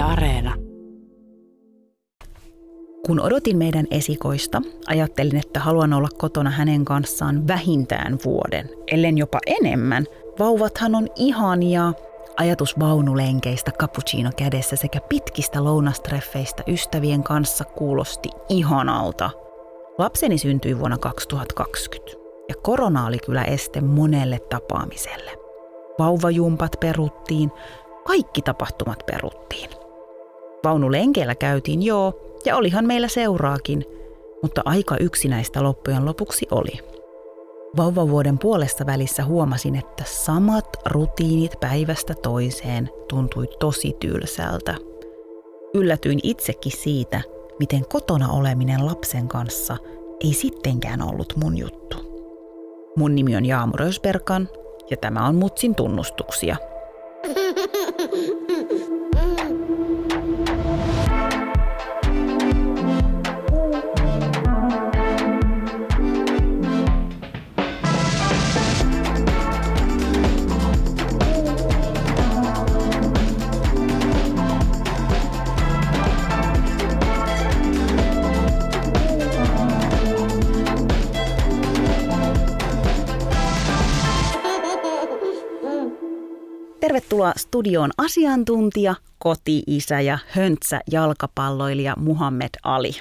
Areena. Kun odotin meidän esikoista, ajattelin, että haluan olla kotona hänen kanssaan vähintään vuoden, ellen jopa enemmän. Vauvathan on ihania. Ajatus vaunulenkeistä cappuccino kädessä sekä pitkistä lounastreffeistä ystävien kanssa kuulosti ihanalta. Lapseni syntyi vuonna 2020 ja korona oli kyllä este monelle tapaamiselle. Vauvajumpat peruttiin, kaikki tapahtumat peruttiin. Vaunulenkeillä käytiin joo, ja olihan meillä seuraakin, mutta aika yksinäistä loppujen lopuksi oli. Vauvavuoden puolessa välissä huomasin, että samat rutiinit päivästä toiseen tuntui tosi tylsältä. Yllätyin itsekin siitä, miten kotona oleminen lapsen kanssa ei sittenkään ollut mun juttu. Mun nimi on Jaamu Rösberkan ja tämä on Mutsin tunnustuksia – Tervetuloa studioon asiantuntija, koti-isä ja höntsä jalkapalloilija Muhammed Ali.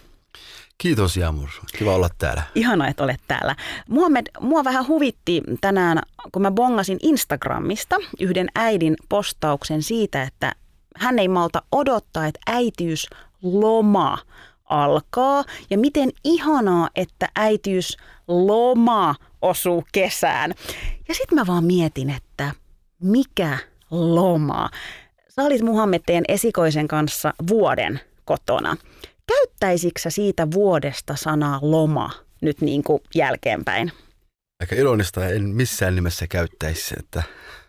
Kiitos Jamur, kiva olla täällä. Ihana, että olet täällä. Muhammed, mua vähän huvitti tänään, kun mä bongasin Instagramista yhden äidin postauksen siitä, että hän ei malta odottaa, että äitiysloma alkaa. Ja miten ihanaa, että äitiysloma osuu kesään. Ja sitten mä vaan mietin, että mikä loma. Sä olit Muhammed teidän esikoisen kanssa vuoden kotona. Käyttäisitkö siitä vuodesta sanaa loma nyt niin kuin jälkeenpäin? Aika ironista en missään nimessä käyttäisi, että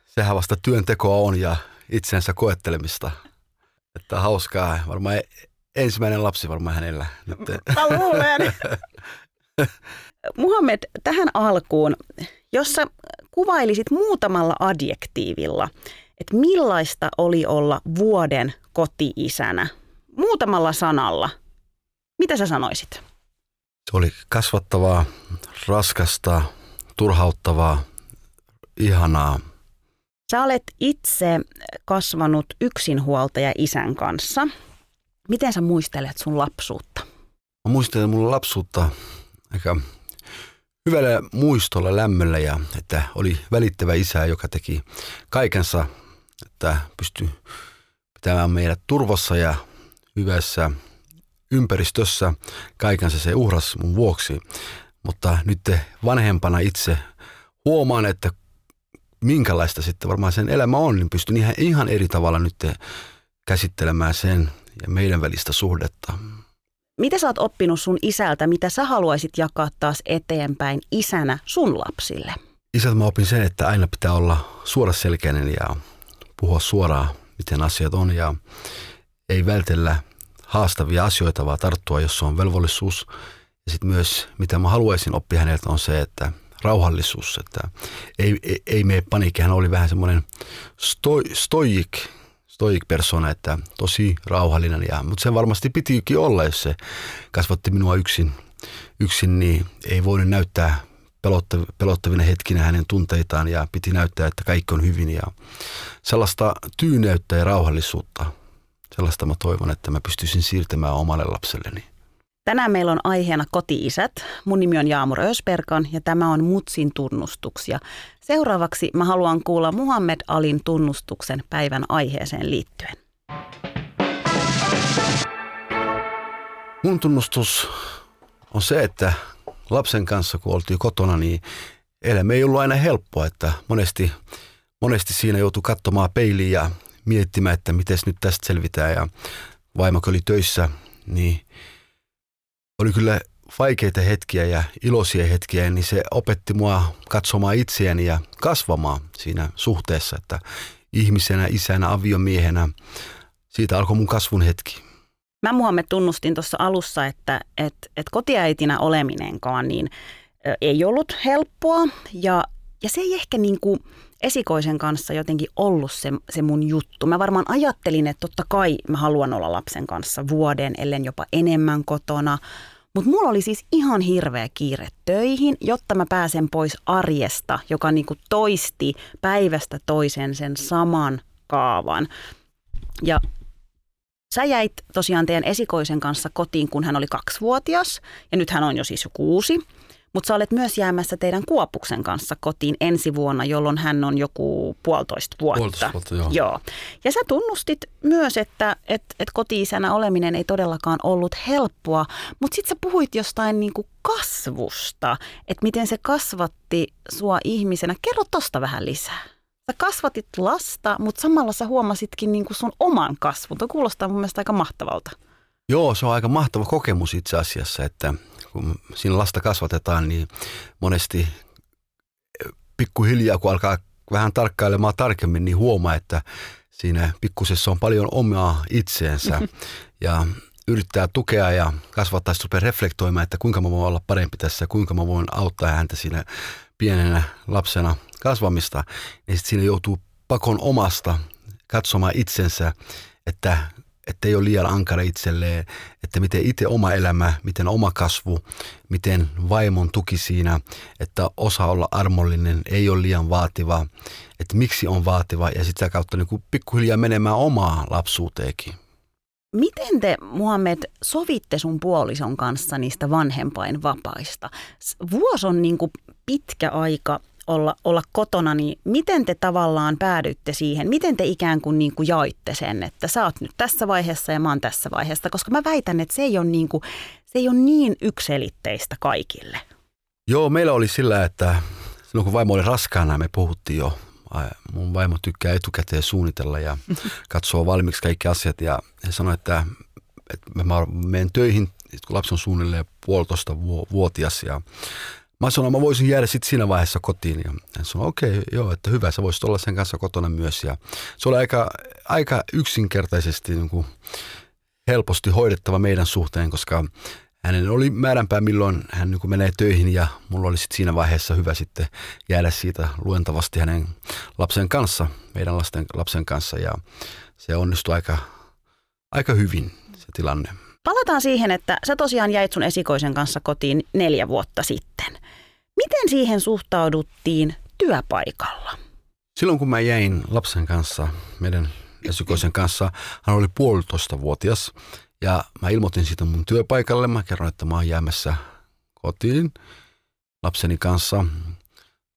sehän vasta työntekoa on ja itsensä koettelemista. Että hauskaa, varmaan ensimmäinen lapsi varmaan hänellä. Nyt. Mä luulen. Muhammed, tähän alkuun, jos sä kuvailisit muutamalla adjektiivilla, että millaista oli olla vuoden koti-isänä? Muutamalla sanalla. Mitä sä sanoisit? Se oli kasvattavaa, raskasta, turhauttavaa, ihanaa. Sä olet itse kasvanut yksinhuoltaja isän kanssa. Miten sä muistelet sun lapsuutta? Mä muistelen mun lapsuutta aika hyvällä muistolla, lämmöllä ja että oli välittävä isä, joka teki kaikensa, että pystyi pitämään meidät turvassa ja hyvässä ympäristössä. Kaikensa se uhras mun vuoksi. Mutta nyt vanhempana itse huomaan, että minkälaista sitten varmaan sen elämä on, niin pystyn ihan, ihan eri tavalla nyt käsittelemään sen ja meidän välistä suhdetta. Mitä sä oot oppinut sun isältä, mitä sä haluaisit jakaa taas eteenpäin isänä sun lapsille? Isältä mä opin sen, että aina pitää olla suoraselkäinen ja puhua suoraan, miten asiat on ja ei vältellä haastavia asioita, vaan tarttua, jos on velvollisuus. Ja sitten myös, mitä mä haluaisin oppia häneltä, on se, että rauhallisuus, että ei, ei, ei mene paniikki. Hän oli vähän semmoinen stoi, stoik, stoik persona, että tosi rauhallinen. Ja, mutta se varmasti pitikin olla, jos se kasvatti minua yksin, yksin niin ei voinut näyttää pelottavina hetkinä hänen tunteitaan ja piti näyttää, että kaikki on hyvin. Ja sellaista tyyneyttä ja rauhallisuutta, sellaista mä toivon, että mä pystyisin siirtämään omalle lapselleni. Tänään meillä on aiheena koti-isät. Mun nimi on Jaamur Ösperkan ja tämä on Mutsin tunnustuksia. Seuraavaksi mä haluan kuulla Muhammed Alin tunnustuksen päivän aiheeseen liittyen. Mun tunnustus on se, että lapsen kanssa kun oltiin kotona, niin elämä ei ollut aina helppoa, että monesti, monesti siinä joutui katsomaan peiliin ja miettimään, että miten nyt tästä selvitään ja vaimo oli töissä, niin oli kyllä vaikeita hetkiä ja iloisia hetkiä, niin se opetti mua katsomaan itseäni ja kasvamaan siinä suhteessa, että ihmisenä, isänä, aviomiehenä, siitä alkoi mun kasvun hetki. Mä Muhammed tunnustin tuossa alussa, että et, et kotiäitinä oleminenkaan niin ei ollut helppoa ja, ja se ei ehkä niin kuin, esikoisen kanssa jotenkin ollut se, se mun juttu. Mä varmaan ajattelin, että totta kai mä haluan olla lapsen kanssa vuoden, ellen jopa enemmän kotona. Mutta mulla oli siis ihan hirveä kiire töihin, jotta mä pääsen pois arjesta, joka niinku toisti päivästä toisen sen saman kaavan. Ja Sä jäit tosiaan teidän esikoisen kanssa kotiin, kun hän oli kaksivuotias, ja nyt hän on jo siis jo kuusi. Mutta sä olet myös jäämässä teidän Kuopuksen kanssa kotiin ensi vuonna, jolloin hän on joku puolitoista vuotta. Puolitoista vuotta, joo. joo. Ja sä tunnustit myös, että et, et koti-isänä oleminen ei todellakaan ollut helppoa, mutta sitten sä puhuit jostain niinku kasvusta, että miten se kasvatti sua ihmisenä. Kerro tosta vähän lisää. Sä kasvatit lasta, mutta samalla sä huomasitkin niinku sun oman kasvun. Tuo kuulostaa mun mielestä aika mahtavalta. Joo, se on aika mahtava kokemus itse asiassa, että kun siinä lasta kasvatetaan, niin monesti pikkuhiljaa, kun alkaa vähän tarkkailemaan tarkemmin, niin huomaa, että siinä pikkusessa on paljon omaa itseensä ja yrittää tukea ja kasvattaa, sitten reflektoimaan, että kuinka mä voin olla parempi tässä, kuinka mä voin auttaa häntä siinä pienenä lapsena kasvamista, niin sitten siinä joutuu pakon omasta katsomaan itsensä, että että ei ole liian ankara itselleen, että miten itse oma elämä, miten oma kasvu, miten vaimon tuki siinä, että osa olla armollinen, ei ole liian vaativa, että miksi on vaativa ja sitä kautta niin kuin pikkuhiljaa menemään omaa lapsuuteenkin. Miten te, Muhammed, sovitte sun puolison kanssa niistä vanhempainvapaista? Vuosi on niin kuin pitkä aika olla, olla kotona, niin miten te tavallaan päädyitte siihen? Miten te ikään kuin, niin kuin jaitte sen, että sä oot nyt tässä vaiheessa ja mä oon tässä vaiheessa? Koska mä väitän, että se ei ole niin, kuin, se ei ole niin ykselitteistä kaikille. Joo, meillä oli sillä, että silloin kun vaimo oli raskaana, me puhuttiin jo. Mun vaimo tykkää etukäteen suunnitella ja katsoo valmiiksi kaikki asiat. Ja he sanoi, että, että mä menen töihin, kun lapsi on suunnilleen puolitoista vuotias ja Mä sanoin, mä voisin jäädä sitten siinä vaiheessa kotiin. Ja hän sanoi, okei, okay, joo, että hyvä, sä voisit olla sen kanssa kotona myös. Ja se oli aika, aika yksinkertaisesti niin kuin helposti hoidettava meidän suhteen, koska hänen oli määränpää, milloin hän niin menee töihin ja mulla oli sitten siinä vaiheessa hyvä sitten jäädä siitä luentavasti hänen lapsen kanssa, meidän lasten, lapsen kanssa ja se onnistui aika, aika hyvin se tilanne. Palataan siihen, että sä tosiaan jäit sun esikoisen kanssa kotiin neljä vuotta sitten. Miten siihen suhtauduttiin työpaikalla? Silloin kun mä jäin lapsen kanssa, meidän esikoisen kanssa, hän oli puolitoista vuotias ja mä ilmoitin siitä mun työpaikalle. Mä kerroin, että mä oon jäämässä kotiin lapseni kanssa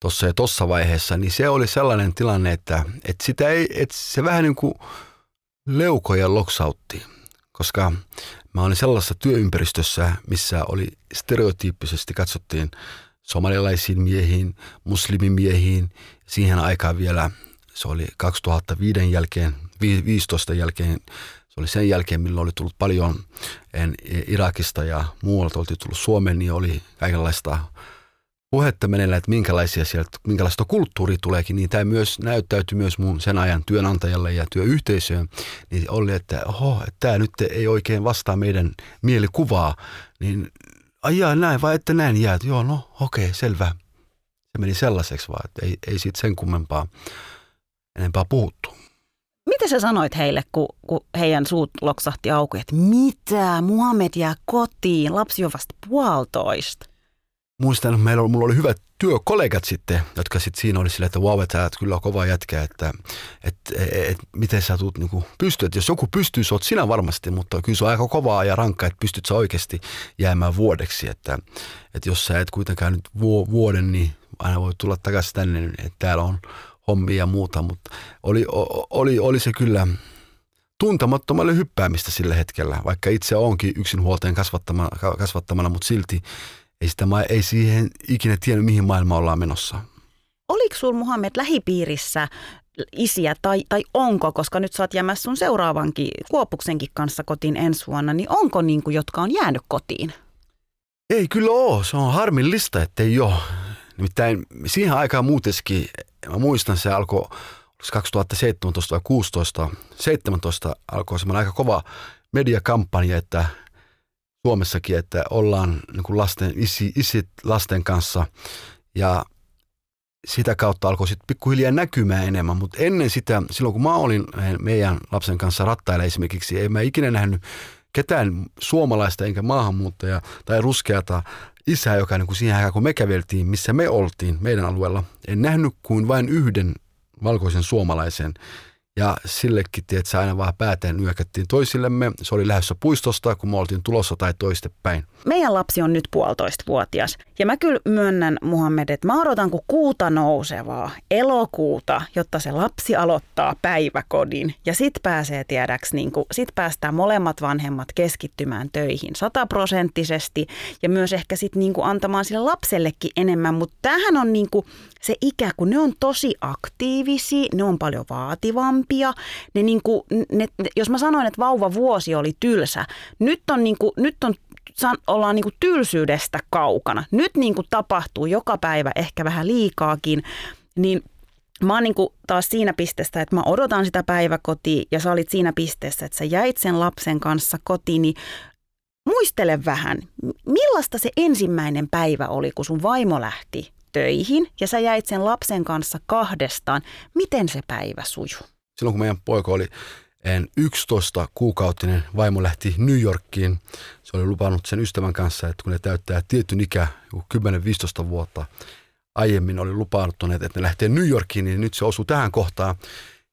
tuossa ja tuossa vaiheessa, niin se oli sellainen tilanne, että, että, sitä ei, että se vähän niin kuin leukoja loksautti, koska mä olin sellaisessa työympäristössä, missä oli stereotyyppisesti katsottiin somalialaisiin miehiin, muslimimiehiin. Siihen aikaan vielä, se oli 2005 jälkeen, 15 jälkeen, se oli sen jälkeen, milloin oli tullut paljon en, Irakista ja muualta oltiin tullut Suomeen, niin oli kaikenlaista puhetta menellä, että minkälaisia sieltä, minkälaista kulttuuria tuleekin, niin tämä myös näyttäytyi myös mun sen ajan työnantajalle ja työyhteisöön, niin oli, että oho, tämä nyt ei oikein vastaa meidän mielikuvaa, niin ai näin vai että näin jää, joo no okei, okay, selvä. Se meni sellaiseksi vaan, että ei, ei siitä sen kummempaa enempää puhuttu. Mitä sä sanoit heille, kun, kun heidän suut loksahti auki, että mitä, Muhammed jää kotiin, lapsi on vasta puolitoista? muistan, että meillä, mulla oli hyvät työkollegat sitten, jotka sitten siinä oli sillä, että wow, että kyllä on kova jätkä, että et, et, et, miten sä tulet niinku pystyä. Jos joku pystyy, sä oot sinä varmasti, mutta kyllä se on aika kovaa ja rankkaa, että pystyt sä oikeasti jäämään vuodeksi. Että, että jos sä et kuitenkaan nyt vuoden, niin aina voi tulla takaisin tänne, niin että täällä on hommia ja muuta, mutta oli, oli, oli se kyllä tuntemattomalle hyppäämistä sillä hetkellä, vaikka itse onkin yksinhuoltajan kasvattamana, kasvattamana mutta silti ei, sitä, ei siihen ikinä tiennyt, mihin maailma ollaan menossa. Oliko sinulla Muhammed lähipiirissä isiä tai, tai onko, koska nyt sä oot jäämässä sun seuraavankin Kuopuksenkin kanssa kotiin ensi vuonna, niin onko niin kuin, jotka on jäänyt kotiin? Ei kyllä ole, se on harmillista, että ei ole. Nimittäin siihen aikaan muuteskin, mä muistan se alkoi 2017 vai 16, 17 alkoi semmoinen aika kova mediakampanja, että Suomessakin, että ollaan niin kuin lasten, isi, isit lasten kanssa ja sitä kautta alkoi sitten pikkuhiljaa näkymään enemmän, mutta ennen sitä, silloin kun mä olin meidän lapsen kanssa rattailla esimerkiksi, ei mä ikinä nähnyt ketään suomalaista enkä maahanmuuttajaa tai ruskeata isää, joka niin kuin siihen aikaan, kun me käveltiin, missä me oltiin meidän alueella, en nähnyt kuin vain yhden valkoisen suomalaisen, ja sillekin, että aina vaan pääteen nyökättiin toisillemme. Se oli lähdössä puistosta, kun me oltiin tulossa tai toistepäin. Meidän lapsi on nyt puolitoista vuotias. Ja mä kyllä myönnän, Muhammed, että mä odotan kuin kuuta nousevaa elokuuta, jotta se lapsi aloittaa päiväkodin. Ja sit pääsee tiedäks, niin kuin, sit päästään molemmat vanhemmat keskittymään töihin sataprosenttisesti. Ja myös ehkä sit niin antamaan sille lapsellekin enemmän. Mutta tämähän on niin se ikä, kun ne on tosi aktiivisia, ne on paljon vaativampia. Ne niin kuin, ne, jos mä sanoin, että vauva vuosi oli tylsä, nyt on, niin kuin, nyt on ollaan niin kuin tylsyydestä kaukana. Nyt niin kuin tapahtuu joka päivä ehkä vähän liikaakin, niin Mä oon niin kuin taas siinä pisteessä, että mä odotan sitä päiväkotia ja sä olit siinä pisteessä, että sä jäit sen lapsen kanssa kotiin, niin muistele vähän, millaista se ensimmäinen päivä oli, kun sun vaimo lähti töihin ja sä jäit sen lapsen kanssa kahdestaan. Miten se päivä sujuu? Silloin kun meidän poika oli 11 kuukautinen, vaimo lähti New Yorkiin. Se oli lupannut sen ystävän kanssa, että kun ne täyttää tietyn ikä, 10-15 vuotta, aiemmin oli lupannut, että ne lähtee New Yorkiin, niin nyt se osuu tähän kohtaan.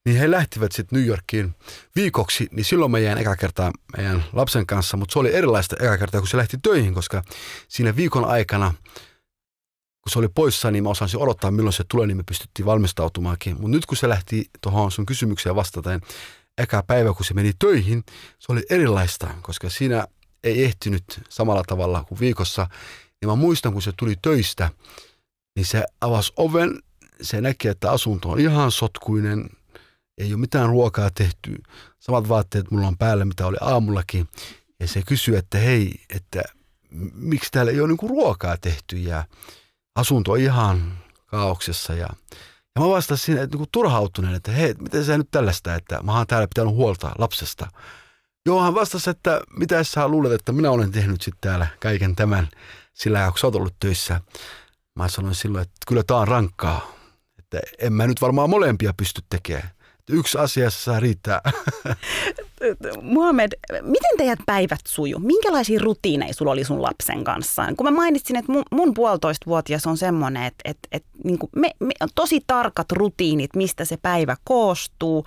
Niin he lähtivät sitten New Yorkiin viikoksi, niin silloin me jäin eka kertaa meidän lapsen kanssa, mutta se oli erilaista eka kertaa, kun se lähti töihin, koska siinä viikon aikana – kun se oli poissa, niin mä osasin odottaa, milloin se tulee, niin me pystyttiin valmistautumaankin. Mutta nyt kun se lähti tuohon sun kysymykseen vastaten, eka päivä kun se meni töihin, se oli erilaista, koska siinä ei ehtinyt samalla tavalla kuin viikossa. Ja mä muistan, kun se tuli töistä, niin se avasi oven, se näki, että asunto on ihan sotkuinen, ei ole mitään ruokaa tehty, samat vaatteet mulla on päällä, mitä oli aamullakin. Ja se kysyi, että hei, että miksi täällä ei ole niinku ruokaa tehty ja asunto ihan kaauksessa ja, ja mä vastasin siinä, että niin turhautuneen, että hei, miten sä nyt tällaista, että mä oon täällä pitänyt huolta lapsesta. Joo, hän vastasi, että mitä sä luulet, että minä olen tehnyt sitten täällä kaiken tämän sillä kun sä oot ollut töissä. Mä sanoin silloin, että kyllä tää on rankkaa, että en mä nyt varmaan molempia pysty tekemään. Yksi asia saa riittää. Muhammed, miten teidät päivät suju? Minkälaisia rutiineja sulla oli sun lapsen kanssa? Kun mä mainitsin, että mun, mun puolitoistavuotias on semmoinen, että, että, että niin me, me, on tosi tarkat rutiinit, mistä se päivä koostuu.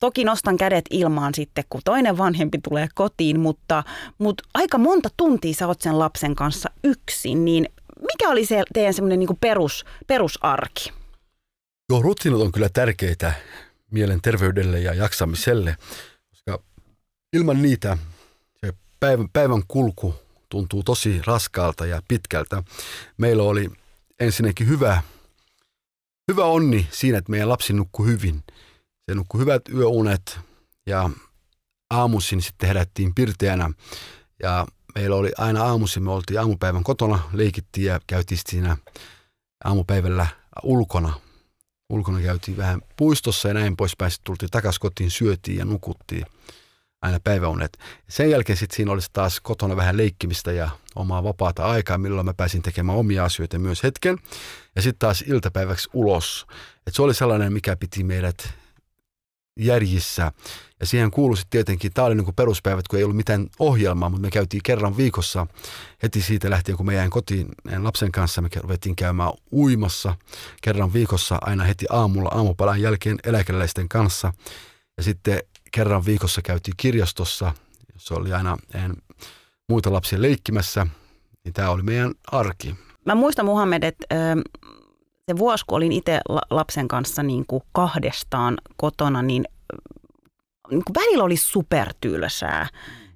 Toki nostan kädet ilmaan sitten, kun toinen vanhempi tulee kotiin, mutta, mutta aika monta tuntia sä oot sen lapsen kanssa yksin, niin mikä oli se teidän semmoinen niin perus, perusarki? Joo, rutiinit on kyllä tärkeitä mielenterveydelle ja jaksamiselle, koska ilman niitä se päivän, päivän kulku tuntuu tosi raskaalta ja pitkältä. Meillä oli ensinnäkin hyvä, hyvä onni siinä, että meidän lapsi nukkui hyvin. Se nukkui hyvät yöunet ja aamuisin sitten herättiin pirteänä ja meillä oli aina aamuisin, me oltiin aamupäivän kotona, leikittiin ja käytiin siinä aamupäivällä ulkona ulkona käytiin vähän puistossa ja näin poispäin. Sitten tultiin takaisin kotiin, syötiin ja nukuttiin aina päiväunet. Sen jälkeen sitten siinä olisi taas kotona vähän leikkimistä ja omaa vapaata aikaa, milloin mä pääsin tekemään omia asioita myös hetken. Ja sitten taas iltapäiväksi ulos. Et se oli sellainen, mikä piti meidät järjissä. Ja siihen kuului sitten tietenkin, tämä oli niin kuin peruspäivät, kun ei ollut mitään ohjelmaa, mutta me käytiin kerran viikossa heti siitä lähtien, kun me jäin kotiin lapsen kanssa. Me ruvettiin käymään uimassa kerran viikossa aina heti aamulla aamupalan jälkeen eläkeläisten kanssa. Ja sitten kerran viikossa käytiin kirjastossa, se oli aina en, muita lapsia leikkimässä. Niin tämä oli meidän arki. Mä muistan Muhammed, että se vuosi, kun olin itse lapsen kanssa niin kuin kahdestaan kotona, niin, niin kuin välillä oli supertylsää.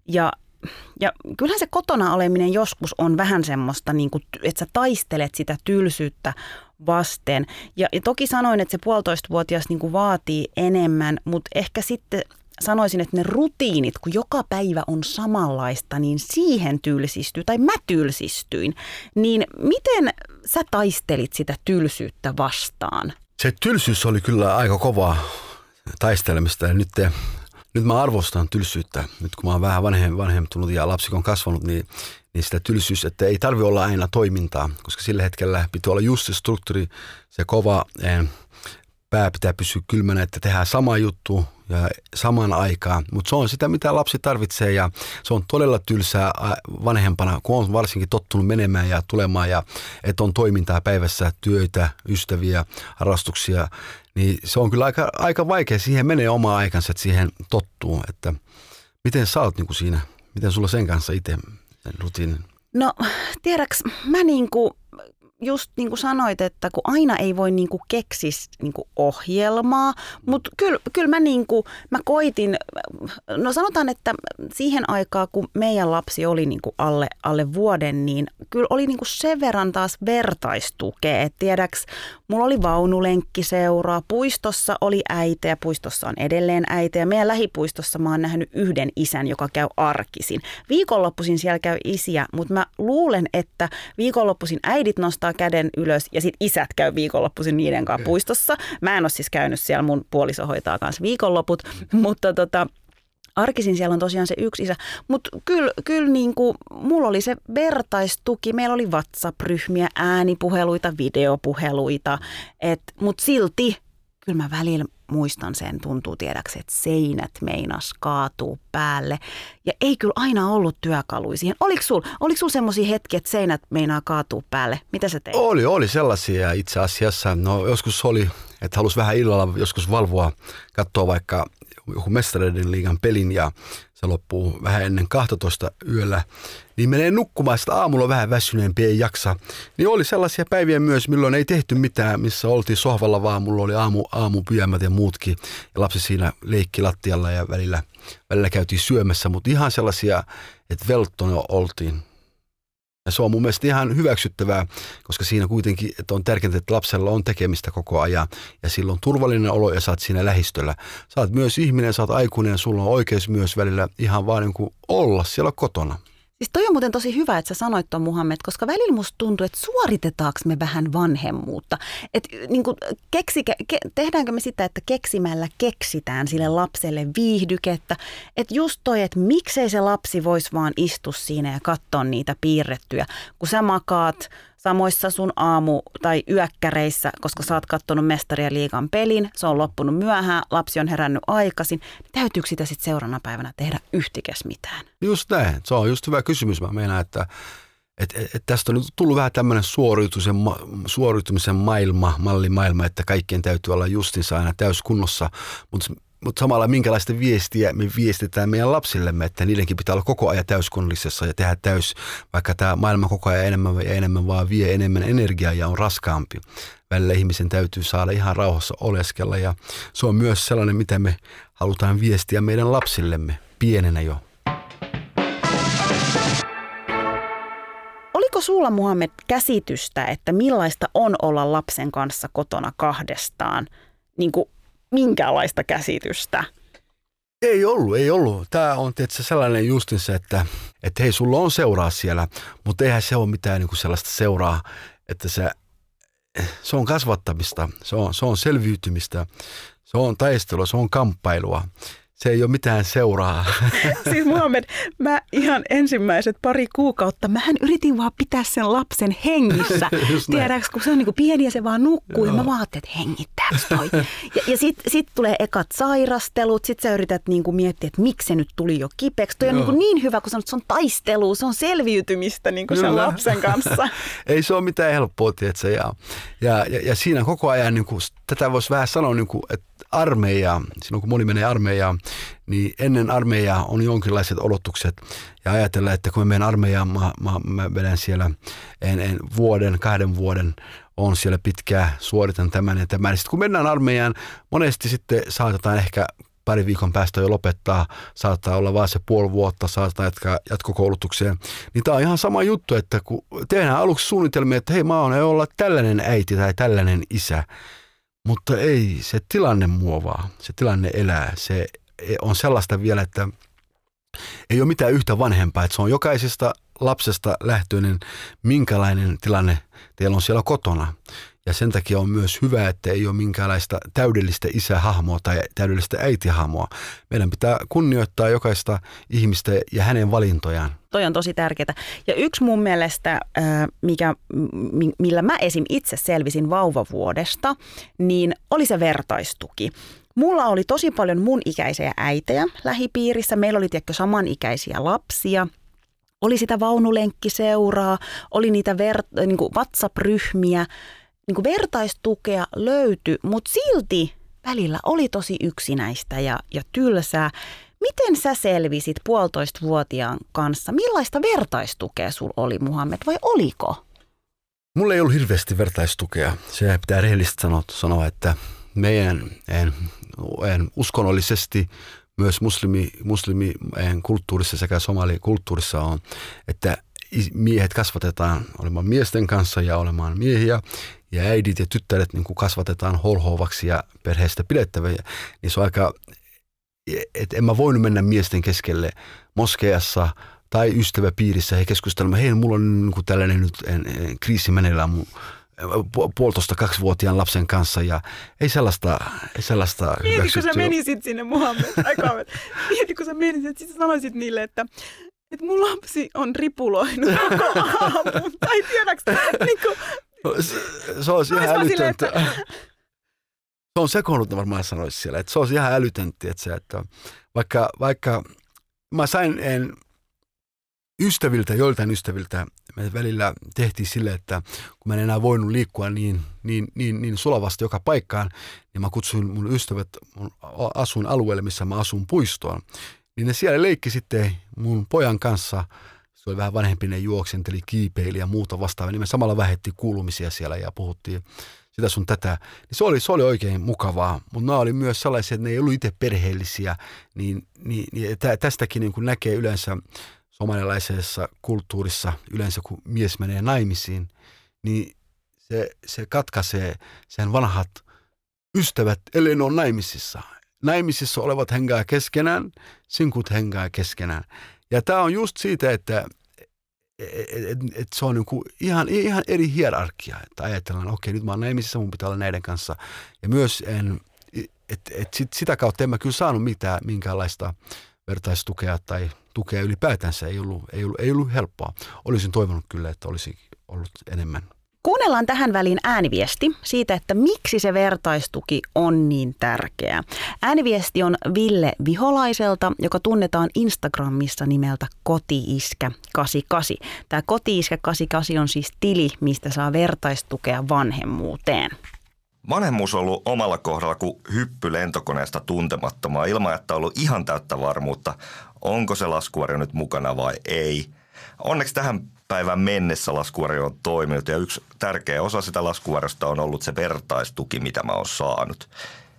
Ja, ja kyllähän se kotona oleminen joskus on vähän semmoista, niin kuin, että sä taistelet sitä tylsyyttä vasten. Ja, ja toki sanoin, että se puolitoistavuotias niin kuin vaatii enemmän, mutta ehkä sitten sanoisin, että ne rutiinit, kun joka päivä on samanlaista, niin siihen tylsistyy, tai mä tylsistyin. Niin miten sä taistelit sitä tylsyyttä vastaan? Se tylsyys oli kyllä aika kovaa taistelemista ja nyt nyt mä arvostan tylsyyttä. Nyt kun mä oon vähän vanhem, vanhemtunut ja lapsi on kasvanut, niin, niin sitä tylsyys, että ei tarvi olla aina toimintaa, koska sillä hetkellä pitää olla just se struktuuri, se kova eh, pää pitää pysyä kylmänä, että tehdään sama juttu ja samaan aikaan. Mutta se on sitä, mitä lapsi tarvitsee ja se on todella tylsää vanhempana, kun on varsinkin tottunut menemään ja tulemaan ja että on toimintaa päivässä, työtä, ystäviä, harrastuksia, niin se on kyllä aika, aika vaikea. Siihen menee oma aikansa, että siihen tottuu. Että miten sä oot niin kuin siinä, miten sulla sen kanssa itse sen rutiinin? No tiedäks, mä niin kuin just niin kuin sanoit, että kun aina ei voi niin kuin keksis niin kuin ohjelmaa, mutta kyllä, kyllä mä, niin kuin, mä koitin, no sanotaan, että siihen aikaan, kun meidän lapsi oli niin kuin alle, alle vuoden, niin kyllä oli niin kuin sen verran taas vertaistukea. Tiedäks, mulla oli vaunulenkkiseuraa, puistossa oli äite ja puistossa on edelleen äite ja meidän lähipuistossa mä oon nähnyt yhden isän, joka käy arkisin. Viikonloppuisin siellä käy isiä, mutta mä luulen, että viikonloppuisin äidit nostaa käden ylös ja sitten isät käy viikonloppuisin niiden kanssa puistossa. Mä en ole siis käynyt siellä, mun puoliso hoitaa kanssa viikonloput, mutta tota, arkisin siellä on tosiaan se yksi isä, mutta kyllä kyl niinku, mulla oli se vertaistuki, meillä oli WhatsApp-ryhmiä, äänipuheluita, videopuheluita, mutta silti kyllä mä välillä muistan sen, tuntuu tiedäksi, että seinät meinas kaatuu päälle. Ja ei kyllä aina ollut työkaluja siihen. Oliko sulla oliko sul semmoisia hetkiä, että seinät meinaa kaatuu päälle? Mitä sä teit? Oli, oli sellaisia itse asiassa. No joskus oli, että halusi vähän illalla joskus valvoa, katsoa vaikka joku mestareiden liigan pelin ja se loppuu vähän ennen 12 yöllä, niin menee nukkumaan, sitä aamulla vähän väsyneempi, ei jaksa. Niin oli sellaisia päiviä myös, milloin ei tehty mitään, missä oltiin sohvalla vaan, mulla oli aamu, aamupyjämät ja muutkin, ja lapsi siinä leikki lattialla ja välillä, välillä käytiin syömässä, mutta ihan sellaisia, että velttona oltiin. Ja se on mun mielestä ihan hyväksyttävää, koska siinä kuitenkin että on tärkeintä, että lapsella on tekemistä koko ajan ja silloin tuurvallinen olo ja saat siinä lähistöllä. Saat myös ihminen, saat aikuinen ja sulla on oikeus myös välillä ihan vaan niin kuin olla siellä kotona. Siis toi on muuten tosi hyvä, että sä sanoit tuon Muhammed, koska välillä musta tuntuu, että suoritetaanko me vähän vanhemmuutta. Että niin keksi, ke, tehdäänkö me sitä, että keksimällä keksitään sille lapselle viihdykettä. Että just toi, että miksei se lapsi voisi vaan istua siinä ja katsoa niitä piirrettyjä, kun sä makaat samoissa sun aamu- tai yökkäreissä, koska sä oot kattonut mestaria liikan pelin, se on loppunut myöhään, lapsi on herännyt aikaisin, niin täytyykö sitä sitten seuraavana päivänä tehdä yhtikäs mitään? Just näin, se on just hyvä kysymys. Mä meinaan, että et, et, et tästä on tullut vähän tämmöinen suoriutumisen, suoriutumisen maailma, mallimaailma, että kaikkien täytyy olla justinsa aina täyskunnossa, mutta mutta samalla minkälaista viestiä me viestitään meidän lapsillemme, että niidenkin pitää olla koko ajan täyskunnallisessa ja tehdä täys, vaikka tämä maailma koko ajan enemmän ja enemmän vaan vie enemmän energiaa ja on raskaampi. Välillä ihmisen täytyy saada ihan rauhassa oleskella ja se on myös sellainen, mitä me halutaan viestiä meidän lapsillemme pienenä jo. Oliko sulla Muhammed käsitystä, että millaista on olla lapsen kanssa kotona kahdestaan? Niin kuin minkäänlaista käsitystä. Ei ollut, ei ollut. Tämä on tietysti sellainen justinsa, että, että hei, sulla on seuraa siellä, mutta eihän se ole mitään niin sellaista seuraa, että se, se on kasvattamista, se on, se on selviytymistä, se on taistelua, se on kamppailua se ei ole mitään seuraa. Siis Muhammed, mä ihan ensimmäiset pari kuukautta, mähän yritin vaan pitää sen lapsen hengissä. Tiedäks, kun se on niinku pieni ja se vaan nukkuu Joo. ja mä vaan että hengittääks toi. Ja, ja sit, sit tulee ekat sairastelut, sit sä yrität niinku miettiä, että miksi se nyt tuli jo kipeäksi. Toi on niinku niin hyvä, kun sanot, että se on taistelu, se on selviytymistä niinku sen lapsen kanssa. ei se ole mitään helppoa, tiedätkö? Ja, ja, ja, ja siinä koko ajan, niinku, tätä voisi vähän sanoa, niinku, että armeijaa, silloin kun moni menee armeijaan, niin ennen armeijaa on jonkinlaiset olotukset. Ja ajatella, että kun mä menen armeijaan, mä, mä, mä vedän siellä en, en, vuoden, kahden vuoden, on siellä pitkää, suoritan tämän ja tämän. Sitten kun mennään armeijaan, monesti sitten saatetaan ehkä pari viikon päästä jo lopettaa, saattaa olla vain se puoli vuotta, saattaa jatkaa jatkokoulutukseen. Niin tämä on ihan sama juttu, että kun tehdään aluksi suunnitelmia, että hei mä oon olla tällainen äiti tai tällainen isä, mutta ei, se tilanne muovaa, se tilanne elää. Se on sellaista vielä, että ei ole mitään yhtä vanhempaa, että se on jokaisesta lapsesta lähtöinen, minkälainen tilanne teillä on siellä kotona. Ja sen takia on myös hyvä, että ei ole minkäänlaista täydellistä isähahmoa tai täydellistä äitihahmoa. Meidän pitää kunnioittaa jokaista ihmistä ja hänen valintojaan. Toi on tosi tärkeää. Ja yksi mun mielestä, mikä, millä mä esim. itse selvisin vauvavuodesta, niin oli se vertaistuki. Mulla oli tosi paljon mun ikäisiä äitejä lähipiirissä. Meillä oli tiedätkö samanikäisiä lapsia. Oli sitä vaunulenkkiseuraa, oli niitä ver- niin WhatsApp-ryhmiä – niin kuin vertaistukea löytyi, mutta silti välillä oli tosi yksinäistä ja, ja tylsää. Miten sä selvisit puolitoistavuotiaan kanssa? Millaista vertaistukea sul oli, Muhammed, vai oliko? Mulla ei ollut hirveästi vertaistukea. Se pitää rehellisesti sanoa, sanoa että meidän en, en uskonnollisesti myös muslimi, muslimi kulttuurissa sekä somalikulttuurissa on, että miehet kasvatetaan olemaan miesten kanssa ja olemaan miehiä ja äidit ja tyttäret niin kuin kasvatetaan holhoavaksi ja perheestä pidettäviä, niin se on aika, että en mä voinut mennä miesten keskelle moskeassa tai ystäväpiirissä he keskustelemaan, hei mulla on niin kuin tällainen nyt en, en, kriisi meneillään mun puolitoista kaksivuotiaan lapsen kanssa ja ei sellaista, ei sellaista Mieti, kun sä menisit sinne Muhammed, Mieti, kun sä menisit, sitten sanoisit niille, että että mun lapsi on ripuloinut koko aamun. Tai tiedätkö, niin kuin, se, se olisi ihan älytöntä. Että... Se on sekoonnut, varmaan sanoisi siellä. Että se olisi ihan älytöntä, että, se, että vaikka, vaikka mä sain en, ystäviltä, joiltain ystäviltä, me välillä tehtiin sille, että kun mä en enää voinut liikkua niin, niin, niin, niin sulavasti joka paikkaan, niin mä kutsuin mun ystävät mun asun alueelle, missä mä asun puistoon. Niin ne siellä leikki sitten mun pojan kanssa – se oli vähän vanhempi, ne juoksenteli, kiipeili ja muuta vastaavaa, niin me samalla vähetti kuulumisia siellä ja puhuttiin sitä sun tätä. Niin se, oli, se oli oikein mukavaa, mutta nämä oli myös sellaisia, että ne ei ollut itse perheellisiä, niin, niin, niin tästäkin niin kuin näkee yleensä somalialaisessa kulttuurissa, yleensä kun mies menee naimisiin, niin se, se katkaisee sen vanhat ystävät, ellei ne ole naimisissa. Naimisissa olevat hengää keskenään, sinkut hengää keskenään. Ja tämä on just siitä, että et, et, et se on niinku ihan, ihan eri hierarkia, että ajatellaan, okei, okay, nyt mä oon naimisissa, mun pitää olla näiden kanssa. Ja myös, en, et, et sit, sitä kautta en mä kyllä saanut mitään, minkäänlaista vertaistukea tai tukea ylipäätänsä. Ei ollut, ei ollut, ei ollut helppoa. Olisin toivonut kyllä, että olisi ollut enemmän. Kuunnellaan tähän väliin ääniviesti siitä, että miksi se vertaistuki on niin tärkeä. Ääniviesti on Ville Viholaiselta, joka tunnetaan Instagramissa nimeltä Kotiiskä88. Tämä Kotiiskä88 on siis tili, mistä saa vertaistukea vanhemmuuteen. Vanhemmuus on ollut omalla kohdalla kuin hyppy lentokoneesta tuntemattomaa ilman, että on ollut ihan täyttä varmuutta, onko se laskuvarjo nyt mukana vai ei. Onneksi tähän päivän mennessä laskuvarjo on toiminut ja yksi tärkeä osa sitä laskuvarjosta on ollut se vertaistuki, mitä mä oon saanut.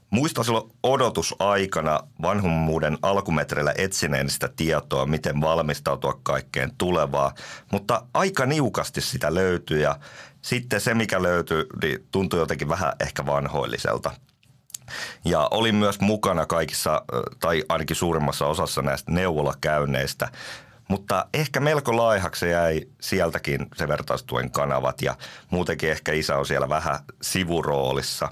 Muistan silloin odotusaikana vanhummuuden alkumetreillä etsineen sitä tietoa, miten valmistautua kaikkeen tulevaa, mutta aika niukasti sitä löytyy ja sitten se, mikä löytyy, niin tuntui jotenkin vähän ehkä vanhoilliselta. Ja olin myös mukana kaikissa, tai ainakin suurimmassa osassa näistä neuvolakäynneistä, mutta ehkä melko laihaksi jäi sieltäkin se vertaistuen kanavat ja muutenkin ehkä isä on siellä vähän sivuroolissa.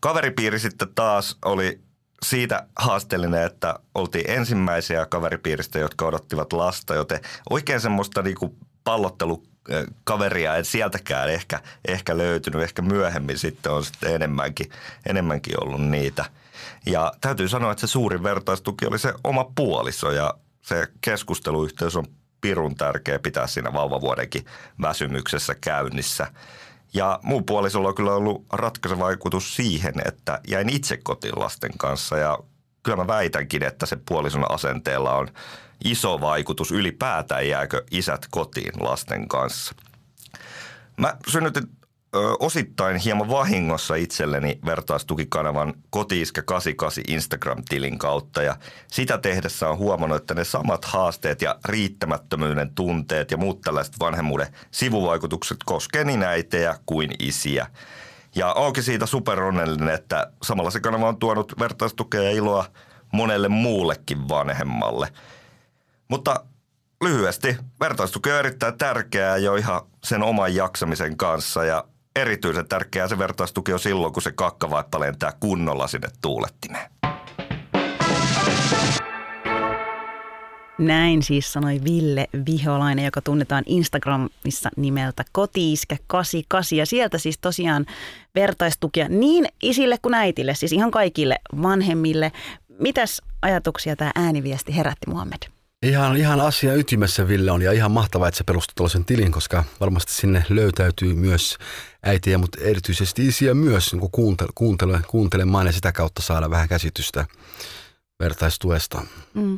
Kaveripiiri sitten taas oli siitä haasteellinen, että oltiin ensimmäisiä kaveripiiristä, jotka odottivat lasta, joten oikein semmoista niinku pallottelu kaveria en sieltäkään ehkä, ehkä löytynyt. Ehkä myöhemmin sitten on sitten enemmänkin, enemmänkin ollut niitä. Ja täytyy sanoa, että se suurin vertaistuki oli se oma puoliso ja se keskusteluyhteys on pirun tärkeä pitää siinä vauvavuodenkin väsymyksessä käynnissä. Ja muun puolisolla on kyllä ollut ratkaiseva vaikutus siihen, että jäin itse kotiin lasten kanssa ja kyllä mä väitänkin, että se puolison asenteella on iso vaikutus ylipäätään jääkö isät kotiin lasten kanssa. Mä synnytin osittain hieman vahingossa itselleni vertaistukikanavan Kotiiska 88 Instagram-tilin kautta ja sitä tehdessä on huomannut, että ne samat haasteet ja riittämättömyyden tunteet ja muut tällaiset vanhemmuuden sivuvaikutukset koskee niin äitejä kuin isiä. Ja onkin siitä superonnellinen, että samalla se kanava on tuonut vertaistukea ja iloa monelle muullekin vanhemmalle. Mutta lyhyesti, vertaistuki on erittäin tärkeää jo ihan sen oman jaksamisen kanssa ja erityisen tärkeää se vertaistuki on silloin, kun se kakkavaippa lentää kunnolla sinne tuulettimeen. Näin siis sanoi Ville Viholainen, joka tunnetaan Instagramissa nimeltä Kotiiskä88. Ja sieltä siis tosiaan vertaistukia niin isille kuin äitille, siis ihan kaikille vanhemmille. Mitäs ajatuksia tämä ääniviesti herätti Muhammed? Ihan, ihan asia ytimessä Ville on ja ihan mahtavaa, että se perustuu tällaisen tilin, koska varmasti sinne löytäytyy myös äitiä, mutta erityisesti isiä myös niin kuuntele, kuuntele, kuuntelemaan ja sitä kautta saada vähän käsitystä vertaistuesta. Mm.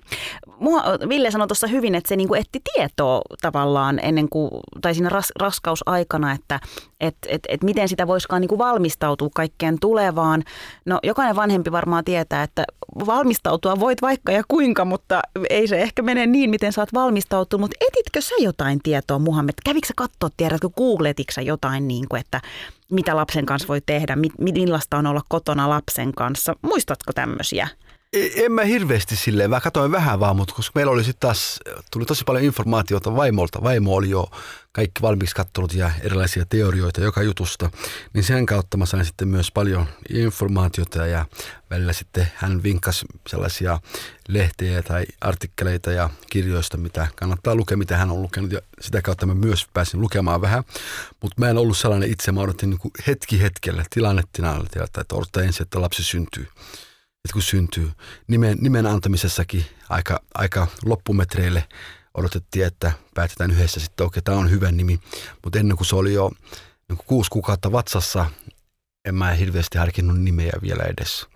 Mua, Ville sanoi tuossa hyvin, että se niinku etti tietoa tavallaan ennen kuin, tai siinä ras, raskausaikana, että et, et, et miten sitä voisikaan niinku valmistautua kaikkeen tulevaan. No jokainen vanhempi varmaan tietää, että valmistautua voit vaikka ja kuinka, mutta ei se ehkä mene niin, miten saat valmistautua. Mutta etitkö sä jotain tietoa, Muhammed? Kävikö sä katsoa, tiedätkö, googletitko jotain, niin kuin, että mitä lapsen kanssa voi tehdä, millaista on olla kotona lapsen kanssa? Muistatko tämmöisiä? En mä hirveästi silleen, mä katsoin vähän vaan, mutta koska meillä oli sitten taas, tuli tosi paljon informaatiota vaimolta. Vaimo oli jo kaikki valmiiksi katsonut ja erilaisia teorioita joka jutusta, niin sen kautta mä sain sitten myös paljon informaatiota ja välillä sitten hän vinkkasi sellaisia lehtejä tai artikkeleita ja kirjoista, mitä kannattaa lukea, mitä hän on lukenut. Ja sitä kautta mä myös pääsin lukemaan vähän, mutta mä en ollut sellainen itse, mä odotin niin hetki hetkellä, tilanne että odottaa ensin, että lapsi syntyy että kun syntyy. Nimen, nimen antamisessakin aika, aika loppumetreille odotettiin, että päätetään yhdessä sitten, okei, okay, tämä on hyvä nimi. Mutta ennen kuin se oli jo niin kuin kuusi kuukautta vatsassa, en mä hirveästi harkinnut nimeä vielä edes.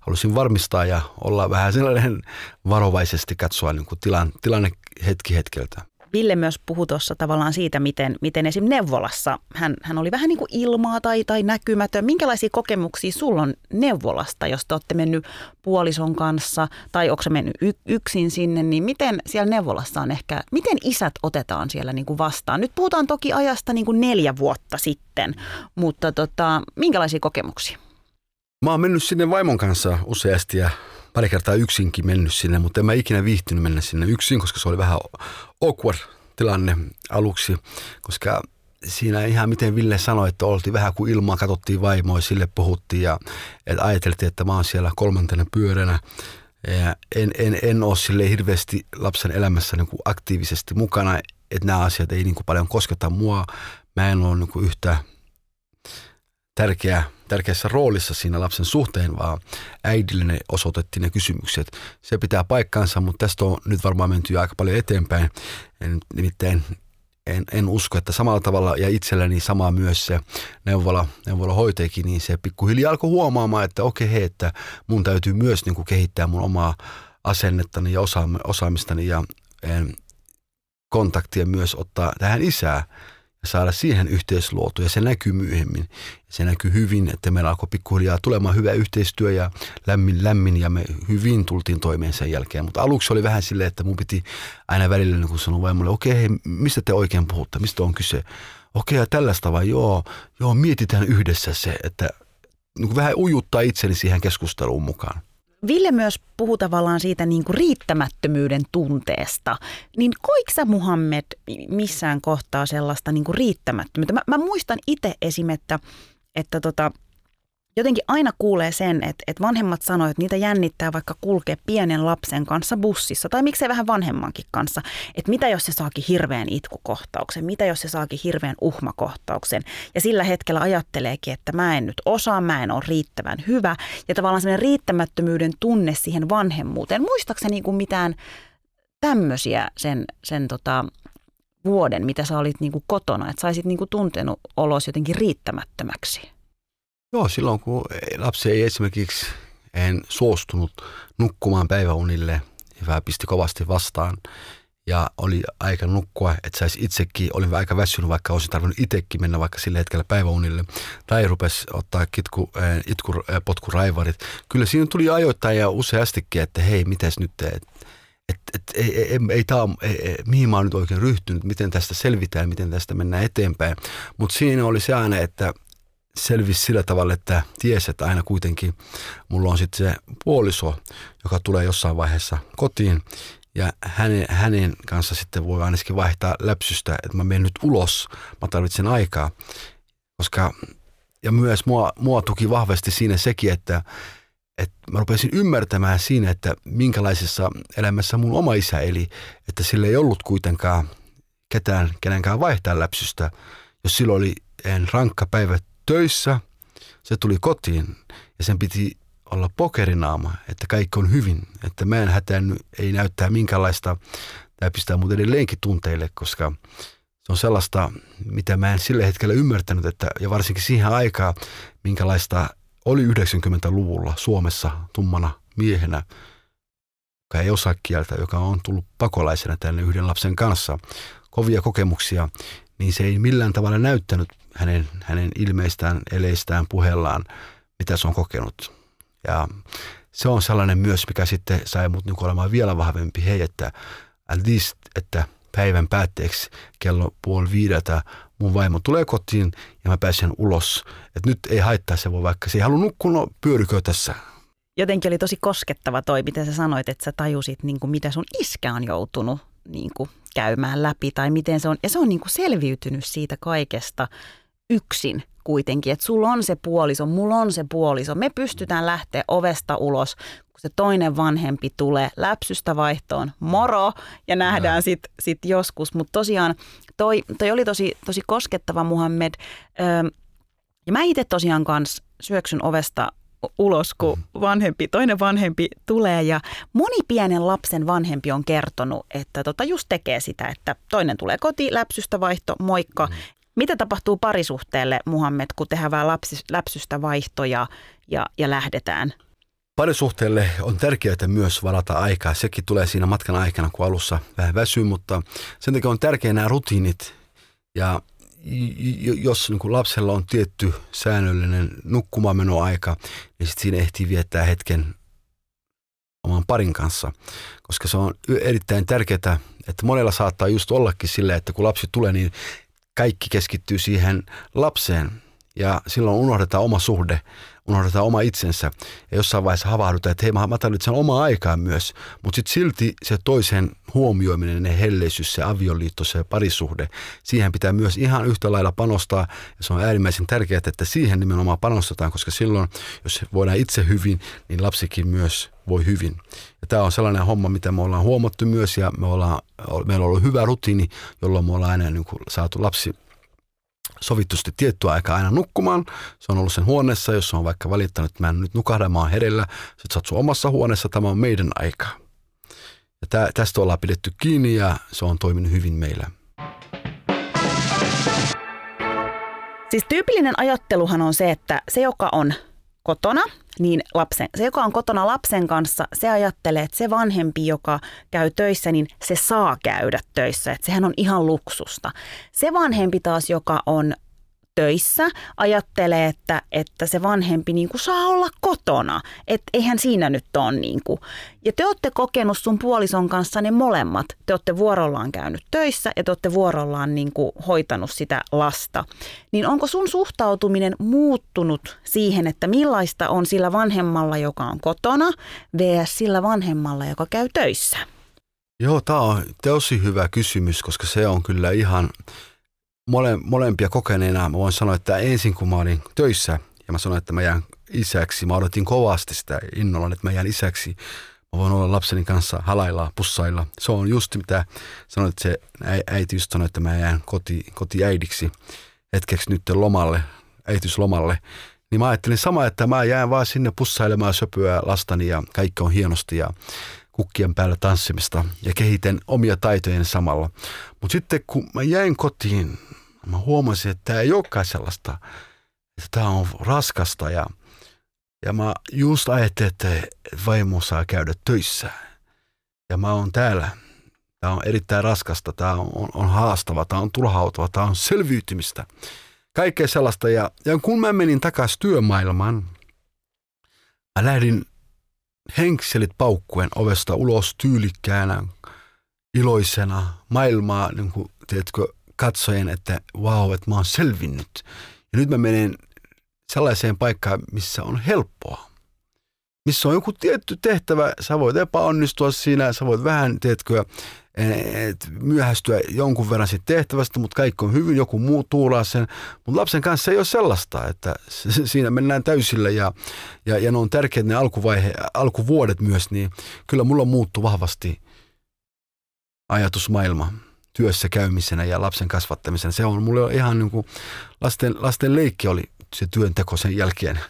Halusin varmistaa ja olla vähän sellainen varovaisesti katsoa niin kuin tilan, tilanne hetki hetkeltä. Ville myös puhui tuossa tavallaan siitä, miten, miten esim. neuvolassa hän, hän oli vähän niin kuin ilmaa tai, tai näkymätön. Minkälaisia kokemuksia sulla on neuvolasta, jos te olette mennyt puolison kanssa tai onko se mennyt yksin sinne, niin miten siellä neuvolassa on ehkä, miten isät otetaan siellä niin kuin vastaan? Nyt puhutaan toki ajasta niin kuin neljä vuotta sitten, mutta tota, minkälaisia kokemuksia? Mä oon mennyt sinne vaimon kanssa useasti ja pari kertaa yksinkin mennyt sinne, mutta en mä ikinä viihtynyt mennä sinne yksin, koska se oli vähän awkward tilanne aluksi, koska siinä ihan miten Ville sanoi, että oltiin vähän kuin ilmaa, katsottiin vaimoa, sille puhuttiin ja että ajateltiin, että mä oon siellä kolmantena pyöränä. Ja en, en, en ole sille hirveästi lapsen elämässä niin kuin aktiivisesti mukana, että nämä asiat ei niin kuin paljon kosketa mua. Mä en ole niin kuin yhtä tärkeä, tärkeässä roolissa siinä lapsen suhteen, vaan äidille ne osoitettiin ne kysymykset. Se pitää paikkansa, mutta tästä on nyt varmaan menty aika paljon eteenpäin. En, nimittäin en, en usko, että samalla tavalla ja itselläni sama myös se neuvola, neuvola hoitajakin, niin se pikkuhiljaa alkoi huomaamaan, että okei, hei, että mun täytyy myös niin kuin kehittää mun omaa asennettani ja osaamistani ja kontaktia myös ottaa tähän isää ja saada siihen yhteisluotu ja se näkyy myöhemmin. Se näkyy hyvin, että meillä alkoi pikkuhiljaa tulemaan hyvä yhteistyö ja lämmin lämmin ja me hyvin tultiin toimeen sen jälkeen. Mutta aluksi oli vähän silleen, että mun piti aina välillä niin kun sanoa vaimolle, okei, okay, mistä te oikein puhutte, mistä on kyse? Okei, okay, tällaista vai joo, joo, mietitään yhdessä se, että niin vähän ujuttaa itseni siihen keskusteluun mukaan. Ville myös puhuu tavallaan siitä niin kuin riittämättömyyden tunteesta. Niin koiko sä Muhammed missään kohtaa sellaista niin kuin riittämättömyyttä? Mä, mä muistan itse esim. että, että tota, jotenkin aina kuulee sen, että, että vanhemmat sanoivat, että niitä jännittää vaikka kulkea pienen lapsen kanssa bussissa tai miksei vähän vanhemmankin kanssa, että mitä jos se saakin hirveän itkukohtauksen, mitä jos se saakin hirveän uhmakohtauksen? Ja sillä hetkellä ajatteleekin, että mä en nyt osaa, mä en ole riittävän hyvä. Ja tavallaan sellainen riittämättömyyden tunne siihen vanhemmuuteen. Muistaakseni niin kuin mitään tämmöisiä sen, sen tota, vuoden, mitä sä olit niin kuin kotona, että saisit niin kuin tuntenut olos jotenkin riittämättömäksi? Joo, silloin kun lapsi ei esimerkiksi en suostunut nukkumaan päiväunille, vähän pisti kovasti vastaan ja oli aika nukkua, että saisi itsekin, olin aika väsynyt, vaikka olisin tarvinnut itsekin mennä vaikka sillä hetkellä päiväunille. Tai rupesi ottaa kitku, äh, itku, äh, potkuraivarit. Kyllä siinä tuli ajoittain ja useastikin, että hei, mitäs nyt, että et, et, ei, ei, ei, tää, ei, ei, mihin mä oon nyt oikein ryhtynyt, miten tästä selvitään, miten tästä mennään eteenpäin. Mutta siinä oli se aina, että selvisi sillä tavalla, että ties, että aina kuitenkin mulla on sitten se puoliso, joka tulee jossain vaiheessa kotiin ja hänen, hänen kanssa sitten voi ainakin vaihtaa läpsystä, että mä menen nyt ulos, mä tarvitsen aikaa. koska ja myös mua, mua tuki vahvasti siinä sekin, että, että mä rupesin ymmärtämään siinä, että minkälaisessa elämässä mun oma isä eli, että sillä ei ollut kuitenkaan ketään, kenenkään vaihtaa läpsystä. Jos silloin oli en rankka päivä töissä, se tuli kotiin ja sen piti olla pokerinaama, että kaikki on hyvin, että mä en hätään, ei näyttää minkälaista, tämä pistää mut edelleenkin tunteille, koska se on sellaista, mitä mä en sillä hetkellä ymmärtänyt, että, ja varsinkin siihen aikaan, minkälaista oli 90-luvulla Suomessa tummana miehenä, joka ei osaa kieltä, joka on tullut pakolaisena tänne yhden lapsen kanssa, kovia kokemuksia, niin se ei millään tavalla näyttänyt hänen, hänen ilmeistään, eleistään, puheellaan, mitä se on kokenut. Ja se on sellainen myös, mikä sitten sai mut niin olemaan vielä vahvempi, hei, että at least, että päivän päätteeksi kello puoli viideltä mun vaimo tulee kotiin ja mä pääsen ulos. Että nyt ei haittaa se voi vaikka se ei halua nukkua, no pyörikö tässä. Jotenkin oli tosi koskettava toi, miten sä sanoit, että sä tajusit, niin kuin, mitä sun iskä on joutunut niin kuin, käymään läpi tai miten se on. Ja se on niin kuin, selviytynyt siitä kaikesta yksin kuitenkin, että sulla on se puoliso, mulla on se puoliso. Me pystytään lähteä ovesta ulos, kun se toinen vanhempi tulee läpsystä vaihtoon, moro, ja nähdään sitten sit joskus. Mutta tosiaan toi, toi oli tosi, tosi koskettava Muhammed. Öö, ja mä itse tosiaan kanssa syöksyn ovesta ulos, kun mm. vanhempi, toinen vanhempi tulee ja moni pienen lapsen vanhempi on kertonut, että tota just tekee sitä, että toinen tulee koti, läpsystä vaihto, moikka. Mm. Mitä tapahtuu parisuhteelle, Muhammed, kun tehdään vähän lapsis, läpsystä vaihtoja ja, ja lähdetään? Parisuhteelle on tärkeää myös varata aikaa. Sekin tulee siinä matkan aikana, kun alussa vähän väsyy, mutta sen takia on tärkeää nämä rutiinit. Ja jos niin lapsella on tietty säännöllinen nukkumaanmenoaika, niin sitten siinä ehtii viettää hetken oman parin kanssa, koska se on erittäin tärkeää, että monella saattaa just ollakin sillä, että kun lapsi tulee, niin kaikki keskittyy siihen lapseen ja silloin unohdetaan oma suhde, unohdetaan oma itsensä. Ja jossain vaiheessa havahdutaan, että hei mä tarvitsen omaa aikaa myös, mutta sitten silti se toisen huomioiminen, ne helleisyys, se avioliitto, se parisuhde, siihen pitää myös ihan yhtä lailla panostaa. Ja se on äärimmäisen tärkeää, että siihen nimenomaan panostetaan, koska silloin, jos voidaan itse hyvin, niin lapsikin myös voi hyvin. Ja tämä on sellainen homma, mitä me ollaan huomattu myös ja me ollaan, meillä on ollut hyvä rutiini, jolloin me ollaan aina niin saatu lapsi sovittusti tiettyä aikaa aina nukkumaan. Se on ollut sen huoneessa, jos on vaikka valittanut, että mä en nyt nukahda, mä oon herellä. Sitten sä oot sun omassa huoneessa, tämä on meidän aika. Ja tää, tästä ollaan pidetty kiinni ja se on toiminut hyvin meillä. Siis tyypillinen ajatteluhan on se, että se, joka on kotona, niin lapsen, se, joka on kotona lapsen kanssa, se ajattelee, että se vanhempi, joka käy töissä, niin se saa käydä töissä. Että sehän on ihan luksusta. Se vanhempi taas, joka on töissä ajattelee, että, että se vanhempi niin kuin saa olla kotona. Että eihän siinä nyt ole niin kuin. Ja te olette kokenut sun puolison kanssa ne molemmat. Te olette vuorollaan käynyt töissä ja te olette vuorollaan niin kuin hoitanut sitä lasta. Niin onko sun suhtautuminen muuttunut siihen, että millaista on sillä vanhemmalla, joka on kotona, vs. sillä vanhemmalla, joka käy töissä? Joo, tämä on tosi hyvä kysymys, koska se on kyllä ihan mole, molempia kokeneena mä voin sanoa, että ensin kun mä olin töissä ja mä sanoin, että mä jään isäksi, mä odotin kovasti sitä innolla, että mä jään isäksi. Mä voin olla lapseni kanssa halailla, pussailla. Se on just mitä sanoit, että se äiti just sanoi, että mä jään koti, kotiäidiksi hetkeksi nyt lomalle, äitiyslomalle. Niin mä ajattelin sama, että mä jään vaan sinne pussailemaan söpöä lastani ja kaikki on hienosti ja kukkien päällä tanssimista ja kehitän omia taitojen samalla. Mutta sitten kun mä jäin kotiin mä huomasin, että tämä ei olekaan sellaista, että tämä on raskasta ja, ja mä just ajattelin, että vaimo saa käydä töissä ja mä oon täällä. Tämä on erittäin raskasta, tämä on, on, on haastava, tämä on turhautava, tämä on selviytymistä. Kaikkea sellaista ja, ja kun mä menin takaisin työmaailmaan, mä lähdin henkselit paukkuen ovesta ulos tyylikkäänä, iloisena, maailmaa, niin kuin, tiedätkö, katsojen, että wow, että mä oon selvinnyt. Ja nyt mä menen sellaiseen paikkaan, missä on helppoa. Missä on joku tietty tehtävä, sä voit epäonnistua siinä, sä voit vähän, teetkö, et myöhästyä jonkun verran siitä tehtävästä, mutta kaikki on hyvin, joku muu tuulaa sen. Mutta lapsen kanssa ei ole sellaista, että siinä mennään täysillä ja, ja, ja ne on tärkeät ne alkuvaihe, alkuvuodet myös, niin kyllä mulla muuttuu vahvasti ajatusmaailma työssä käymisenä ja lapsen kasvattamisena. Se on mulle ihan niin kuin lasten, lasten leikki oli se työnteko sen jälkeen.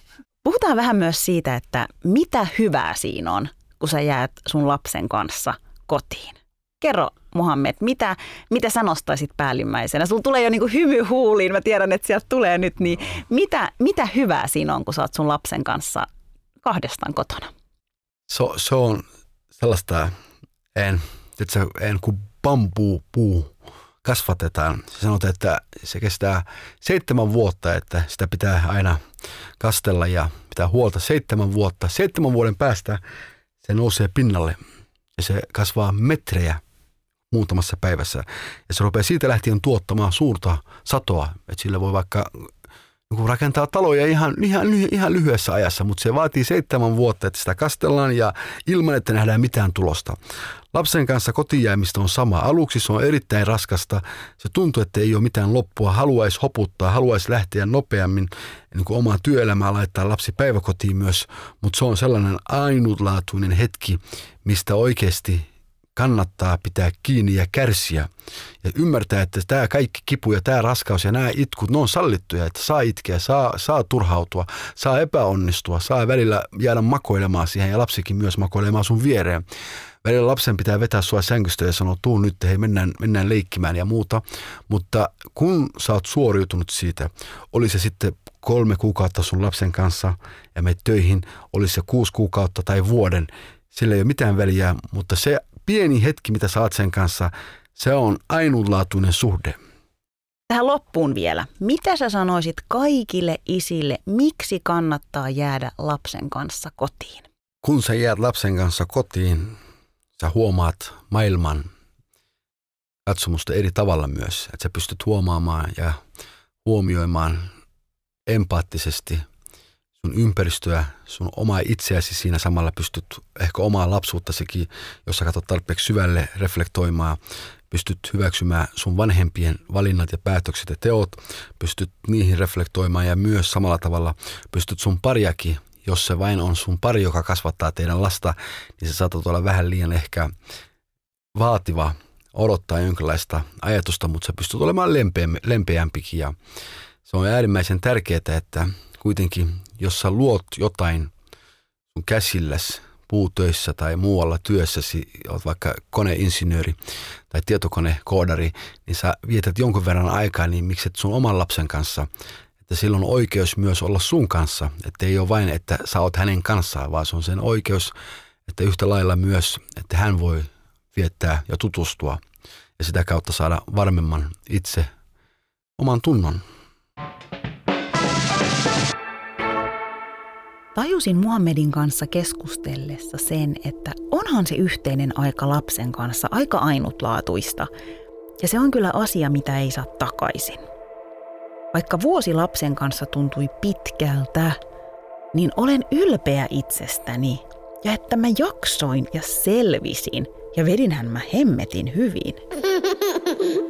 Puhutaan vähän myös siitä, että mitä hyvää siinä on, kun sä jäät sun lapsen kanssa kotiin. Kerro Mohammed, mitä, mitä sä nostaisit päällimmäisenä? Sulla tulee jo niinku hymy huuliin, mä tiedän, että sieltä tulee nyt, niin mitä, mitä hyvää siinä on, kun sä oot sun lapsen kanssa kahdestaan kotona? Se, se on sellaista, en, että en kuin bambuu puu kasvatetaan. Se sanotaan, että se kestää seitsemän vuotta, että sitä pitää aina kastella ja pitää huolta seitsemän vuotta. Seitsemän vuoden päästä se nousee pinnalle ja se kasvaa metrejä muutamassa päivässä. Ja se rupeaa siitä lähtien tuottamaan suurta satoa, että sillä voi vaikka niin rakentaa taloja ihan, ihan, ihan lyhyessä ajassa, mutta se vaatii seitsemän vuotta, että sitä kastellaan ja ilman, että nähdään mitään tulosta. Lapsen kanssa kotijäämistä on sama. Aluksi se on erittäin raskasta. Se tuntuu, että ei ole mitään loppua. Haluaisi hoputtaa, haluaisi lähteä nopeammin niin kuin omaa työelämää laittaa lapsi päiväkotiin myös, mutta se on sellainen ainutlaatuinen hetki, mistä oikeasti kannattaa pitää kiinni ja kärsiä ja ymmärtää, että tämä kaikki kipu ja tämä raskaus ja nämä itkut, ne on sallittuja, että saa itkeä, saa, saa turhautua, saa epäonnistua, saa välillä jäädä makoilemaan siihen ja lapsikin myös makoilemaan sun viereen. Välillä lapsen pitää vetää sua sängystä ja sanoa, tuu nyt, hei mennään, mennään leikkimään ja muuta. Mutta kun sä oot suoriutunut siitä, oli se sitten kolme kuukautta sun lapsen kanssa ja menet töihin, oli se kuusi kuukautta tai vuoden, sillä ei ole mitään väliä, mutta se pieni hetki, mitä saat sen kanssa, se on ainutlaatuinen suhde. Tähän loppuun vielä. Mitä sä sanoisit kaikille isille, miksi kannattaa jäädä lapsen kanssa kotiin? Kun sä jäät lapsen kanssa kotiin, sä huomaat maailman katsomusta eri tavalla myös. Että sä pystyt huomaamaan ja huomioimaan empaattisesti sun ympäristöä, sun omaa itseäsi siinä samalla pystyt ehkä omaa lapsuuttasikin, jos sä katsot tarpeeksi syvälle reflektoimaan, pystyt hyväksymään sun vanhempien valinnat ja päätökset ja teot, pystyt niihin reflektoimaan ja myös samalla tavalla pystyt sun pariakin, jos se vain on sun pari, joka kasvattaa teidän lasta, niin se saatat olla vähän liian ehkä vaativa odottaa jonkinlaista ajatusta, mutta sä pystyt olemaan lempeämpikin. Ja se on äärimmäisen tärkeää, että kuitenkin, jos sä luot jotain sun käsilläsi puutöissä tai muualla työssäsi, olet vaikka koneinsinööri tai tietokonekoodari, niin sä vietät jonkun verran aikaa, niin mikset sun oman lapsen kanssa, että silloin on oikeus myös olla sun kanssa, että ei ole vain, että sä oot hänen kanssaan, vaan se on sen oikeus, että yhtä lailla myös, että hän voi viettää ja tutustua ja sitä kautta saada varmemman itse oman tunnon. Tajusin Muhammedin kanssa keskustellessa sen, että onhan se yhteinen aika lapsen kanssa aika ainutlaatuista. Ja se on kyllä asia, mitä ei saa takaisin. Vaikka vuosi lapsen kanssa tuntui pitkältä, niin olen ylpeä itsestäni ja että mä jaksoin ja selvisin ja vedinhän mä hemmetin hyvin.